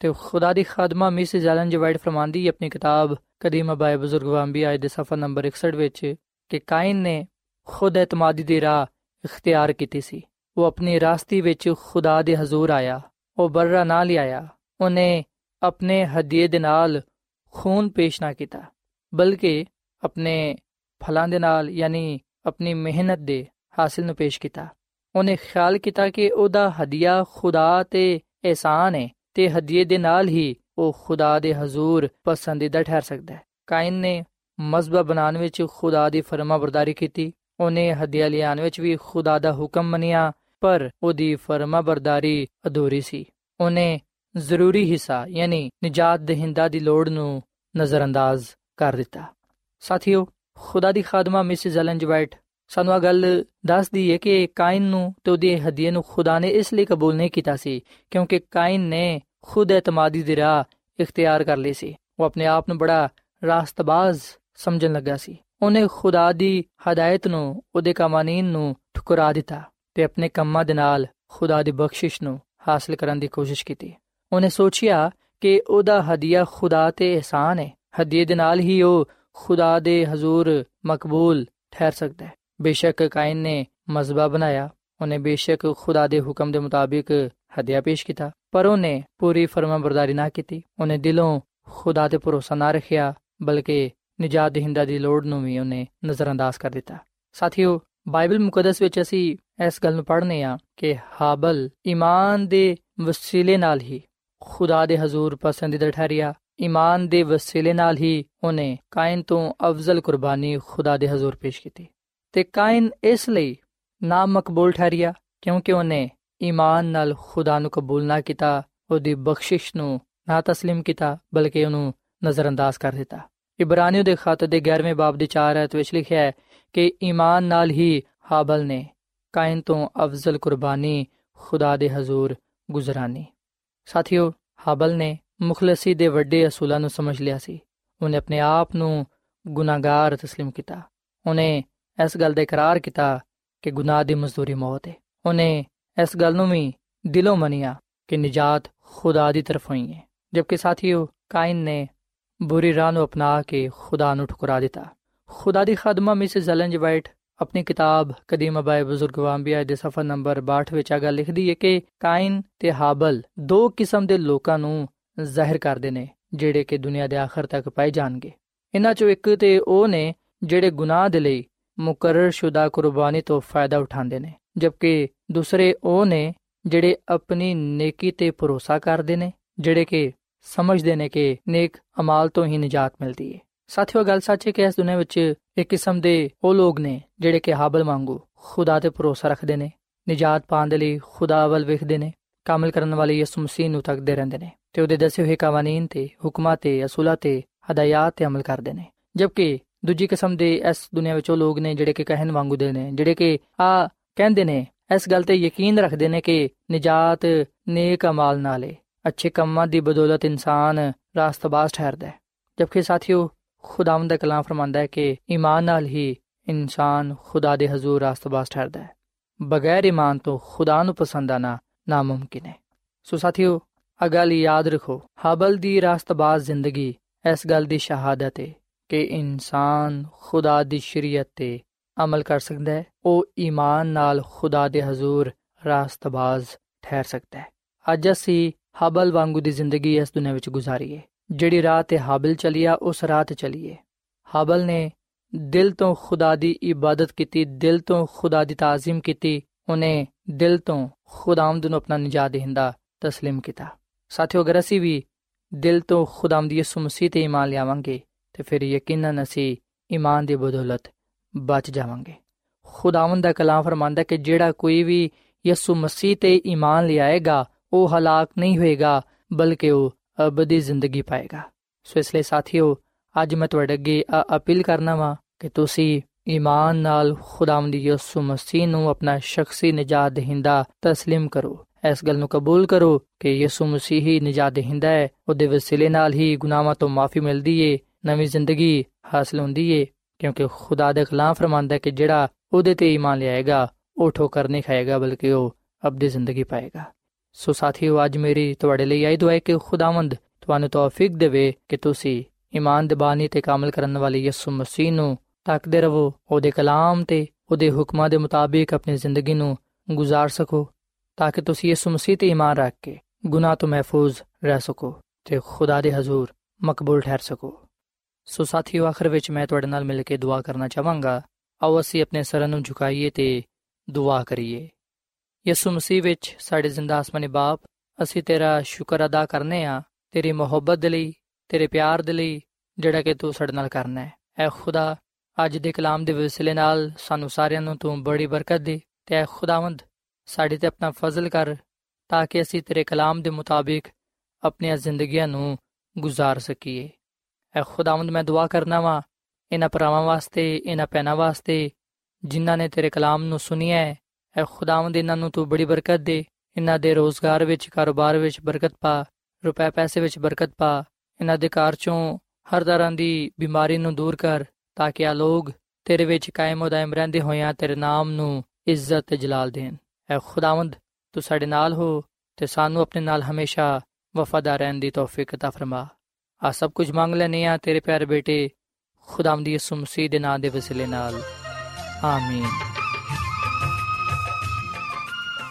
ਤੇ ਖੁਦਾ ਦੀ ਖਾਦਮਾ ਮਿਸ ਜਾਲਨ ਜਵਾਈਡ ਫਰਮਾਂਦੀ ਆਪਣੀ ਕਿਤਾਬ ਕਦੀਮ ਬਾਏ ਬਜ਼ੁਰਗ ਵਾਂਬੀ ਆਇਤ ਦੇ ਸਫਾ ਨੰਬਰ 61 ਵਿੱਚ ਕਿ ਕਾਇਨ ਨੇ ਖੁਦ ਇਤਮਾਦੀ ਦੀ ਰਾਹ ਇਖਤਿਆਰ ਕੀਤੀ ਸੀ। ਉਹ ਆਪਣੀ ਰਾਸਤੀ ਵਿੱਚ ਖੁਦਾ ਦੇ ਹਜ਼ੂਰ ਆਇਆ, ਉਹ ਬਰਰਾ ਨਾ ਲਿਆਇਆ, ਉਹਨੇ ਆਪਣੇ ਹਦੀਏ ਦੇ ਨਾਲ ਖੂਨ ਪੇਸ਼ ਨਾ ਕੀਤਾ, ਬਲਕਿ ਆਪਣੇ ਫਲਾਂ ਦੇ ਨਾਲ, ਯਾਨੀ ਆਪਣੀ ਮਿਹਨਤ ਦੇ ਹਾਸਿਲ ਨੂੰ ਪੇਸ਼ ਕੀਤਾ। ਉਹਨੇ ਖਿਆਲ ਕੀਤਾ ਕਿ ਉਹਦਾ ਹਦੀਆ ਖੁਦਾ ਤੇ ਇਹਸਾਨ ਹੈ ਤੇ ਹਦੀਏ ਦੇ ਨਾਲ ਹੀ ਉਹ ਖੁਦਾ ਦੇ ਹਜ਼ੂਰ ਪਸੰਦੀਦਾ ਠਹਿਰ ਸਕਦਾ ਹੈ। ਕਾਇਨ ਨੇ ਮਜ਼ਬਾ ਬਣਾਉਣ ਵਿੱਚ ਖੁਦਾ ਦੀ ਫਰਮਾਬਰਦਾਰੀ ਕੀਤੀ, ਉਹਨੇ ਹਦੀਆ ਲਿਆਉਣ ਵਿੱਚ ਵੀ ਖੁਦਾ ਦਾ ਹੁਕਮ ਮੰਨਿਆ ਪਰ ਉਹਦੀ ਫਰਮਾਬਰਦਾਰੀ ਅਧੂਰੀ ਸੀ। ਉਹਨੇ ਜ਼ਰੂਰੀ ਹਿੱਸਾ, ਯਾਨੀ ਨਜਾਤ ਦਹਿੰਦਾ ਦੀ ਲੋੜ ਨੂੰ ਨਜ਼ਰਅੰਦਾਜ਼ ਕਰ ਦਿੱਤਾ। ਸਾਥੀਓ, ਖੁਦਾ ਦੀ ਖਾਦਮਾ ਮਿਸਿਸ ਐਲਨ ਜਵਾਈਟ ਸਾਨੂੰ ਇਹ ਗੱਲ ਦੱਸਦੀ ਹੈ ਕਿ ਕਾਇਨ ਨੂੰ ਤੇ ਉਹਦੇ ਹਦੀਏ ਨੂੰ ਖੁਦਾ ਨੇ ਇਸ ਲਈ ਕਬੂਲ ਨਹੀਂ ਕੀਤਾ ਸੀ, ਕਿਉਂਕਿ ਕਾਇਨ ਨੇ ਖੁਦ ਇਤਮਾਦੀ ਦੀ ਰਾਹ ਇਖਤਿਆਰ ਕਰ ਲਈ ਸੀ। ਉਹ ਆਪਣੇ ਆਪ ਨੂੰ ਬੜਾ ਰਾਸਤਬਾਜ਼ ਸਮਝਣ ਲੱਗਾ ਸੀ। ਉਹਨੇ ਖੁਦਾ ਦੀ ਹਦਾਇਤ ਨੂੰ, ਉਹਦੇ ਕਾਨੂੰਨ ਨੂੰ ਠੁਕਰਾ ਦਿੱਤਾ। ਤੇ ਆਪਣੇ ਕੰਮਾਂ ਦੇ ਨਾਲ ਖੁਦਾ ਦੀ ਬਖਸ਼ਿਸ਼ ਨੂੰ ਹਾਸਲ ਕਰਨ ਦੀ ਕੋਸ਼ਿਸ਼ ਕੀਤੀ। ਉਹਨੇ ਸੋਚਿਆ ਕਿ ਉਹਦਾ ਹਦੀਆ ਖੁਦਾ ਤੇ ਇਹਸਾਨ ਹੈ। ਹਦੀਏ ਦੇ ਨਾਲ ਹੀ ਉਹ ਖੁਦਾ ਦੇ ਹਜ਼ੂਰ ਮਕਬੂਲ ਠਹਿਰ ਸਕਦਾ ਹੈ। ਬੇਸ਼ੱਕ ਕਾਇਨ ਨੇ ਮਜ਼ਬਾ ਬਣਾਇਆ। ਉਹਨੇ ਬੇਸ਼ੱਕ ਖੁਦਾ ਦੇ ਹੁਕਮ ਦੇ ਮੁਤਾਬਿਕ ਹਦੀਆ ਪੇਸ਼ ਕੀਤਾ। ਪਰ ਉਹਨੇ ਪੂਰੀ ਫਰਮਾਬਰਦਾਰੀ ਨਾ ਕੀਤੀ। ਉਹਨੇ ਦਿਲੋਂ ਖੁਦਾ ਤੇ ਭਰੋਸਾ ਨਾ ਰੱਖਿਆ, ਬਲਕਿ ਨਜਾਤ ਦੇਹਿੰਦਾ ਦੀ ਲੋੜ ਨੂੰ ਵੀ ਉਹਨੇ ਨਜ਼ਰਅੰਦਾਜ਼ ਕਰ ਦਿੱਤਾ। ਸਾਥੀਓ, ਬਾਈਬਲ ਮੁਕੱਦਸ ਵਿੱਚ ਅਸੀਂ ਇਸ ਗੱਲ ਨੂੰ ਪੜ੍ਹਨੇ ਆ ਕਿ ਹਾਬਲ ਈਮਾਨ ਦੇ ਵਸੀਲੇ ਨਾਲ ਹੀ ਖੁਦਾ ਦੇ ਹਜ਼ੂਰ ਪਸੰਦੀਦਾ ਠਹਿਰਿਆ ਈਮਾਨ ਦੇ ਵਸੀਲੇ ਨਾਲ ਹੀ ਉਹਨੇ ਕਾਇਨ ਤੋਂ ਅਫਜ਼ਲ ਕੁਰਬਾਨੀ ਖੁਦਾ ਦੇ ਹਜ਼ੂਰ ਪੇਸ਼ ਕੀਤੀ ਤੇ ਕਾਇਨ ਇਸ ਲਈ ਨਾ ਮਕਬੂਲ ਠਹਿਰਿਆ ਕਿਉਂਕਿ ਉਹਨੇ ਈਮਾਨ ਨਾਲ ਖੁਦਾ ਨੂੰ ਕਬੂਲ ਨਾ ਕੀਤਾ ਉਹਦੀ ਬਖਸ਼ਿਸ਼ ਨੂੰ ਨਾ تسلیم ਕੀਤਾ ਬਲਕਿ ਉਹਨੂੰ ਨਜ਼ਰਅੰਦਾਜ਼ ਕਰ ਦਿੱਤਾ ਇਬਰਾਨੀਓ ਦੇ ਖਤ ਦੇ 11ਵੇਂ ਬਾਬ ਦੀ 4 ਆਇਤ ਵਿੱਚ ਲਿਖਿਆ ਹੈ ਕਿ ਈਮਾਨ ਨਾਲ ਹੀ ਹਾਬਲ ਨੇ ਕਾਇਨ ਤੋਂ ਅਫਜ਼ਲ ਕੁਰਬਾਨੀ ਖੁਦਾ ਦੇ ਹਜ਼ੂਰ ਗੁਜ਼ਰਾਨੀ ਸਾਥੀਓ ਹਾਬਲ ਨੇ ਮੁਖਲਸੀ ਦੇ ਵੱਡੇ ਅਸੂਲਾਂ ਨੂੰ ਸਮਝ ਲਿਆ ਸੀ ਉਹਨੇ ਆਪਣੇ ਆਪ ਨੂੰ ਗੁਨਾਹਗਾਰ تسلیم ਕੀਤਾ ਉਹਨੇ ਇਸ ਗੱਲ ਦਾ ਇਕਰਾਰ ਕੀਤਾ ਕਿ ਗੁਨਾਹ ਦੀ ਮਜ਼ਦੂਰੀ ਮੌਤ ਹੈ ਉਹਨੇ ਇਸ ਗੱਲ ਨੂੰ ਵੀ ਦਿਲੋਂ ਮੰਨਿਆ ਕਿ ਨਜਾਤ ਖੁਦਾ ਦੀ ਤਰਫੋਂ ਹੀ ਹੈ ਜਦਕਿ ਸਾਥੀਓ ਕਾਇਨ ਨੇ ਬੁਰੀ ਰਾਹ ਨੂੰ ਅਪਣਾ ਕੇ ਖੁਦਾ ਨੂੰ ਠੁਕਰਾ ਦਿੱਤਾ ਖੁਦਾ ਦੀ ਖਾਦਮਾ ਮਿਸਿਸ ਐਲਨ ਵਾਈਟ ਆਪਣੀ ਕਿਤਾਬ ਕਦੀਮ ਅਬਾਏ ਬਜ਼ੁਰਗ ਵਾਂਬੀਆ ਦੇ ਸਫਾ ਨੰਬਰ 62 ਵਿੱਚ ਆਗਾ ਲਿਖਦੀ ਹੈ ਕਿ ਕਾਇਨ ਤੇ ਹਾਬਲ ਦੋ ਕਿਸਮ ਦੇ ਲੋਕਾਂ ਨੂੰ ਜ਼ਾਹਿਰ ਕਰਦੇ ਨੇ, ਜਿਹੜੇ ਕਿ ਦੁਨੀਆ ਦੇ ਆਖਰ ਤੱਕ ਪਾਏ ਜਾਣਗੇ। ਇਹਨਾਂ ਚੋਂ ਇੱਕ ਤੇ ਉਹ ਨੇ ਜਿਹੜੇ ਗੁਨਾਹ ਦੇ ਲਈ ਮੁਕਰਰ ਸ਼ੁਦਾ ਕੁਰਬਾਨੀ ਤੋਂ ਫਾਇਦਾ ਉਠਾਉਂਦੇ ਨੇ, ਜਦਕਿ ਦੂਸਰੇ ਉਹ ਨੇ ਜਿਹੜੇ ਆਪਣੀ ਨੇਕੀ ਤੇ ਭਰੋਸਾ ਕਰਦੇ ਨੇ, ਜਿਹੜੇ ਕਿ ਸਮਝਦੇ ਨੇ ਕਿ ਨੇਕ ਅਮਾਲ ਤੋਂ ਹੀ ਨਜਾਤ ਮਿਲਦੀ ਹੈ ਸਾਥੀਓ, ਗੱਲ ਸੱਚ ਹੈ ਕਿ ਇਸ ਦੁਨੀਆਂ ਵਿੱਚ ਇੱਕ ਕਿਸਮ ਦੇ ਉਹ ਲੋਕ ਨੇ ਜਿਹੜੇ ਕਿ ਹਾਬਲ ਵਾਂਗੂ ਖੁਦਾ ਤੇ ਭਰੋਸਾ ਰੱਖਦੇ ਨੇ, ਨਜਾਤ ਪਾਉਣ ਦੇ ਲਈ ਖੁਦਾ ਵੱਲ ਵੇਖਦੇ ਨੇ, ਕਾਮਲ ਕਰਨ ਵਾਲੇ ਯਿਸੂ ਮਸੀਹ ਨੂੰ ਤੱਕਦੇ ਰਹਿੰਦੇ ਨੇ ਤੇ ਉਹਦੇ ਦੱਸੇ ਹੋਏ ਕਾਨੂੰਨ ਤੇ ਹੁਕਮਾਂ ਤੇ ਅਸੂਲਾਂ ਤੇ ਹਦਾਇਤ ਤੇ ਅਮਲ ਕਰਦੇ ਨੇ। ਜਦਕਿ ਦੂਜੀ ਕਿਸਮ ਦੇ ਇਸ ਦੁਨੀਆ ਵਿੱਚ ਉਹ ਲੋਕ ਨੇ ਜਿਹੜੇ ਕਿ ਕਹਿਣ ਵਾਂਗੂ ਦੇ ਨੇ, ਜਿਹੜੇ ਕਿ ਆ ਕਹਿੰਦੇ ਨੇ, ਇਸ ਗੱਲ ਤੇ ਯਕੀਨ ਰੱਖਦੇ ਨੇ ਕਿ ਨਜਾਤ ਨੇਕ ਅਮਾਲ ਨਾਲੇ ਅੱਛੇ ਕੰਮਾਂ ਦੀ ਬਦੌਲਤ ਇਨਸਾਨ ਰਾਸਤਬਾਜ਼ ਠਹਿਰਦਾ ਹੈ। ਜਦਕਿ ਸਾਥੀਓ ਖੁਦਾਵੰਦ ਦਾ ਕਲਾਮ ਫਰਮਾਂਦਾ ਹੈ ਕਿ ਈਮਾਨ ਨਾਲ ਹੀ ਇਨਸਾਨ ਖੁਦਾ ਦੇ ਹਜ਼ੂਰ ਰਾਸਤਬਾਜ਼ ਠਹਿਰਦਾ ਹੈ। ਬਗੈਰ ਈਮਾਨ ਤੋਂ ਖੁਦਾ ਨੂੰ ਪਸੰਦ ਆਣਾ ਨਾਮੁਮਕਿਨ ਹੈ। ਸੋ ਸਾਥੀਓ ਅਗਲ ਯਾਦ ਰੱਖੋ। ਹਾਬਲ ਦੀ ਰਾਸਤਬਾਜ਼ ਜ਼ਿੰਦਗੀ ਇਸ ਗੱਲ ਦੀ ਸ਼ਹਾਦਤ ਹੈ ਕਿ ਇਨਸਾਨ ਖੁਦਾ ਦੀ ਸ਼ਰੀਅਤ ਤੇ ਅਮਲ ਕਰ ਸਕਦਾ ਹੈ। ਉਹ ਈਮਾਨ ਨਾਲ ਖੁਦਾ ਦੇ ਹਜ਼ੂਰ ਰਾਸਤਬਾਜ਼ ਠਹਿਰ ਸਕਦਾ ਹੈ। ਅੱਜ ਅਸੀਂ ਹਾਬਲ ਵਾਂਗੂ ਦੀ ਜ਼ਿੰਦਗੀ ਇਸ ਦੁਨੀਆਂ ਵਿੱਚ ਗੁਜ਼ਾਰੀਏ। جڑی رات تے حابل چلیا اس رات چلیے حابل نے دل تو خدا دی عبادت کیتی، دل تو خدا دی تعظیم کیتی، انہیں دل تو خداوند نو اپنا نجات دہندہ تسلیم کیتا۔ ساتھیو، اگر اسی بھی دل تو خداوند یسوع مسیح تے ایمان لیاواں گے، تے پھر یقینا اسی ایمان دی بدولت بچ جاواں گے۔ خداوند دا کلام فرماندا کہ جیڑا کوئی بھی یسو مسیح تے ایمان لے آئے گا، او ہلاک نہیں ہوئے گا، بلکہ او ਅਬਦੀ ਜ਼ਿੰਦਗੀ ਪਾਏਗਾ ਸੋ ਇਸ ਲਈ ਸਾਥੀਓ ਅੱਜ ਮੈਂ ਤੁਹਾਡੇ ਅੱਗੇ ਅਪੀਲ ਕਰਨਾ ਵਾਂ ਕਿ ਤੁਸੀਂ ਈਮਾਨ ਨਾਲ ਖੁਦਾਵੰਦ ਯਿਸੂ ਮਸੀਹ ਨੂੰ ਆਪਣਾ ਸ਼ਖਸੀ ਨਜਾਤ ਦੇਹਿੰਦਾ تسلیم ਕਰੋ ਇਸ ਗੱਲ ਨੂੰ ਕਬੂਲ ਕਰੋ ਕਿ ਯਿਸੂ ਮਸੀਹ ਹੀ ਨਜਾਤ ਦੇਹਿੰਦਾ ਹੈ ਉਹਦੇ ਵਸੀਲੇ ਨਾਲ ਹੀ ਗੁਨਾਹਾਂ ਤੋਂ ਮਾਫੀ ਮਿਲਦੀ ਏ ਨਵੀਂ ਜ਼ਿੰਦਗੀ ਹਾਸਲ ਹੁੰਦੀ ਏ ਕਿਉਂਕਿ ਖੁਦਾ ਦੇ ਖਿਲਾਫ ਫਰਮਾਂਦਾ ਹੈ ਕਿ ਜਿਹੜਾ ਉਹਦੇ ਤੇ ਈਮਾਨ ਲਿਆਏਗਾ ਉਹ ਠੋਕਰ ਨਹੀਂ ਖਾਏਗਾ ਬਲਕਿ ਉਹ ਅਬਦੀ ਜ਼ਿੰਦਗੀ ਪਾਏਗਾ ਸੋ ਸਾਥੀਓ, ਅੱਜ ਮੇਰੀ ਤੁਹਾਡੇ ਲਈ ਆਈ ਦੁਆ ਹੈ ਕਿ ਖੁਦਾਵੰਦ ਤੁਹਾਨੂੰ ਤੌਫੀਕ ਦੇਵੇ ਕਿ ਤੁਸੀਂ ਈਮਾਨ ਦੇ ਬਾਨੀ ਤੇ ਕਾਮਲ ਕਰਨ ਵਾਲੇ ਯਿਸੂ ਮਸੀਹ ਨੂੰ ਤੱਕਦੇ ਰਹੋ, ਉਹਦੇ ਕਲਾਮ ਤੇ ਉਹਦੇ ਹੁਕਮਾਂ ਦੇ ਮੁਤਾਬਿਕ ਆਪਣੀ ਜ਼ਿੰਦਗੀ ਨੂੰ ਗੁਜ਼ਾਰ ਸਕੋ, ਤਾਂ ਕਿ ਤੁਸੀਂ ਯਿਸੂ ਮਸੀਹ ਤੇ ਈਮਾਨ ਰੱਖ ਕੇ ਗੁਨਾਹ ਤੋਂ ਮਹਿਫੂਜ਼ ਰਹਿ ਸਕੋ ਤੇ ਖੁਦਾ ਦੇ ਹਜ਼ੂਰ ਮਕਬੂਲ ਠਹਿਰ ਸਕੋ। ਸੋ ਸਾਥੀਓ, ਆਖਰ ਵਿੱਚ ਮੈਂ ਤੁਹਾਡੇ ਨਾਲ ਮਿਲ ਕੇ ਦੁਆ ਕਰਨਾ ਚਾਹਾਂਗਾ। ਆਓ ਅਸੀਂ ਆਪਣੇ ਸਰਾਂ ਨੂੰ ਝੁਕਾਈਏ ਤੇ ਦੁਆ ਕਰੀਏ। ਯਿਸੂ ਮਸੀਹ ਵਿੱਚ ਸਾਡੇ ਜ਼ਿੰਦਾ ਅਸਮਾਨੀ ਬਾਪ, ਅਸੀਂ ਤੇਰਾ ਸ਼ੁਕਰ ਅਦਾ ਕਰਨੇ ਆ, ਤੇਰੀ ਮੁਹੱਬਤ ਦੇ ਲਈ, ਤੇਰੇ ਪਿਆਰ ਦੇ ਲਈ, ਜਿਹੜਾ ਕਿ ਤੂੰ ਸਾਡੇ ਨਾਲ ਕਰਨਾ ਹੈ। ਐ ਖੁਦਾ, ਅੱਜ ਦੇ ਕਲਾਮ ਦੇ ਵਸਿਲੇ ਨਾਲ ਸਾਨੂੰ ਸਾਰਿਆਂ ਨੂੰ ਤੂੰ ਬੜੀ ਬਰਕਤ ਦੇ ਤੇ ਐ ਖੁਦਾਵੰਦ, ਸਾਡੇ ਤੇ ਆਪਣਾ ਫਜ਼ਲ ਕਰ, ਤਾਂ ਕਿ ਅਸੀਂ ਤੇਰੇ ਕਲਾਮ ਦੇ ਮੁਤਾਬਿਕ ਆਪਣੀਆਂ ਜ਼ਿੰਦਗੀਆਂ ਨੂੰ ਗੁਜ਼ਾਰ ਸਕੀਏ। ਐ ਖੁਦਾਵੰਦ, ਮੈਂ ਦੁਆ ਕਰਨਾ ਵਾ, ਇਹਨਾਂ ਪਰਾਵਾਂ ਵਾਸਤੇ, ਇਹਨਾਂ ਪੈਨਾ ਵਾਸਤੇ, ਜਿਨ੍ਹਾਂ ਨੇ ਤੇਰੇ ਕਲਾਮ ਨੂੰ ਸੁਨਿਆ ਹੈ ਐ ਖੁਦਾਵੰਦ ਇਹਨਾਂ ਨੂੰ ਤੂੰ ਬੜੀ ਬਰਕਤ ਦੇ ਇਹਨਾਂ ਦੇ ਰੋਜ਼ਗਾਰ ਵਿੱਚ ਕਾਰੋਬਾਰ ਵਿੱਚ ਬਰਕਤ ਪਾ ਰੁਪਏ ਪੈਸੇ ਵਿੱਚ ਬਰਕਤ ਪਾ ਇਹਨਾਂ ਦੇ ਘਰ ਚੋਂ ਹਰ ਤਰ੍ਹਾਂ ਦੀ ਬਿਮਾਰੀ ਨੂੰ ਦੂਰ ਕਰ ਤਾਂ ਕਿ ਆ ਲੋਗ ਤੇਰੇ ਵਿੱਚ ਕਾਇਮ ਉਦਾਇਮ ਰਹਿੰਦੇ ਹੋਇਆਂ ਤੇਰੇ ਨਾਮ ਨੂੰ ਇੱਜ਼ਤ ਤੇ ਜਲਾਲ ਦੇਣ ਐ ਖੁਦਾਵੰਦ ਤੂੰ ਸਾਡੇ ਨਾਲ ਹੋ ਤੇ ਸਾਨੂੰ ਆਪਣੇ ਨਾਲ ਹਮੇਸ਼ਾ ਵਫਾਦਾਰ ਰਹਿਣ ਦੀ ਤੌਫੀਕ عطا ਫਰਮਾ ਆ ਸਭ ਕੁਝ ਮੰਗ ਲੈਨੇ ਆ ਤੇਰੇ ਪਿਆਰੇ ਬੇਟੇ ਖੁਦਾਵੰਦ ਯਿਸੂ ਮਸੀਹ ਦੇ ਨਾਮ ਦੇ ਵਸਿਲੇ ਨਾਲ ਆਮੀਨ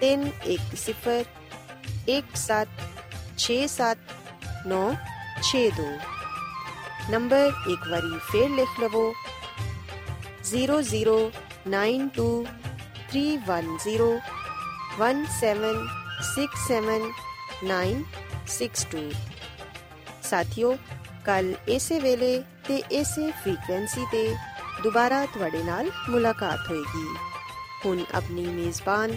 310 1767 ਨੰਬਰ ਇੱਕ ਵਾਰੀ ਫੇਰ ਲਿਖ ਲਵੋ। 009231701767 ਸਾਥਿਓ, ਕੱਲ ਇਸੇ ਵੇਲੇ ਤੇ ਇਸੇ ਫ੍ਰੀਕਵੈਂਸੀ ਤੇ ਦੁਬਾਰਾ ਤੁਹਾਡੇ ਨਾਲ ਮੁਲਾਕਾਤ ਹੋਏਗੀ। ਹੁਣ ਆਪਣੀ ਮੇਜ਼ਬਾਨ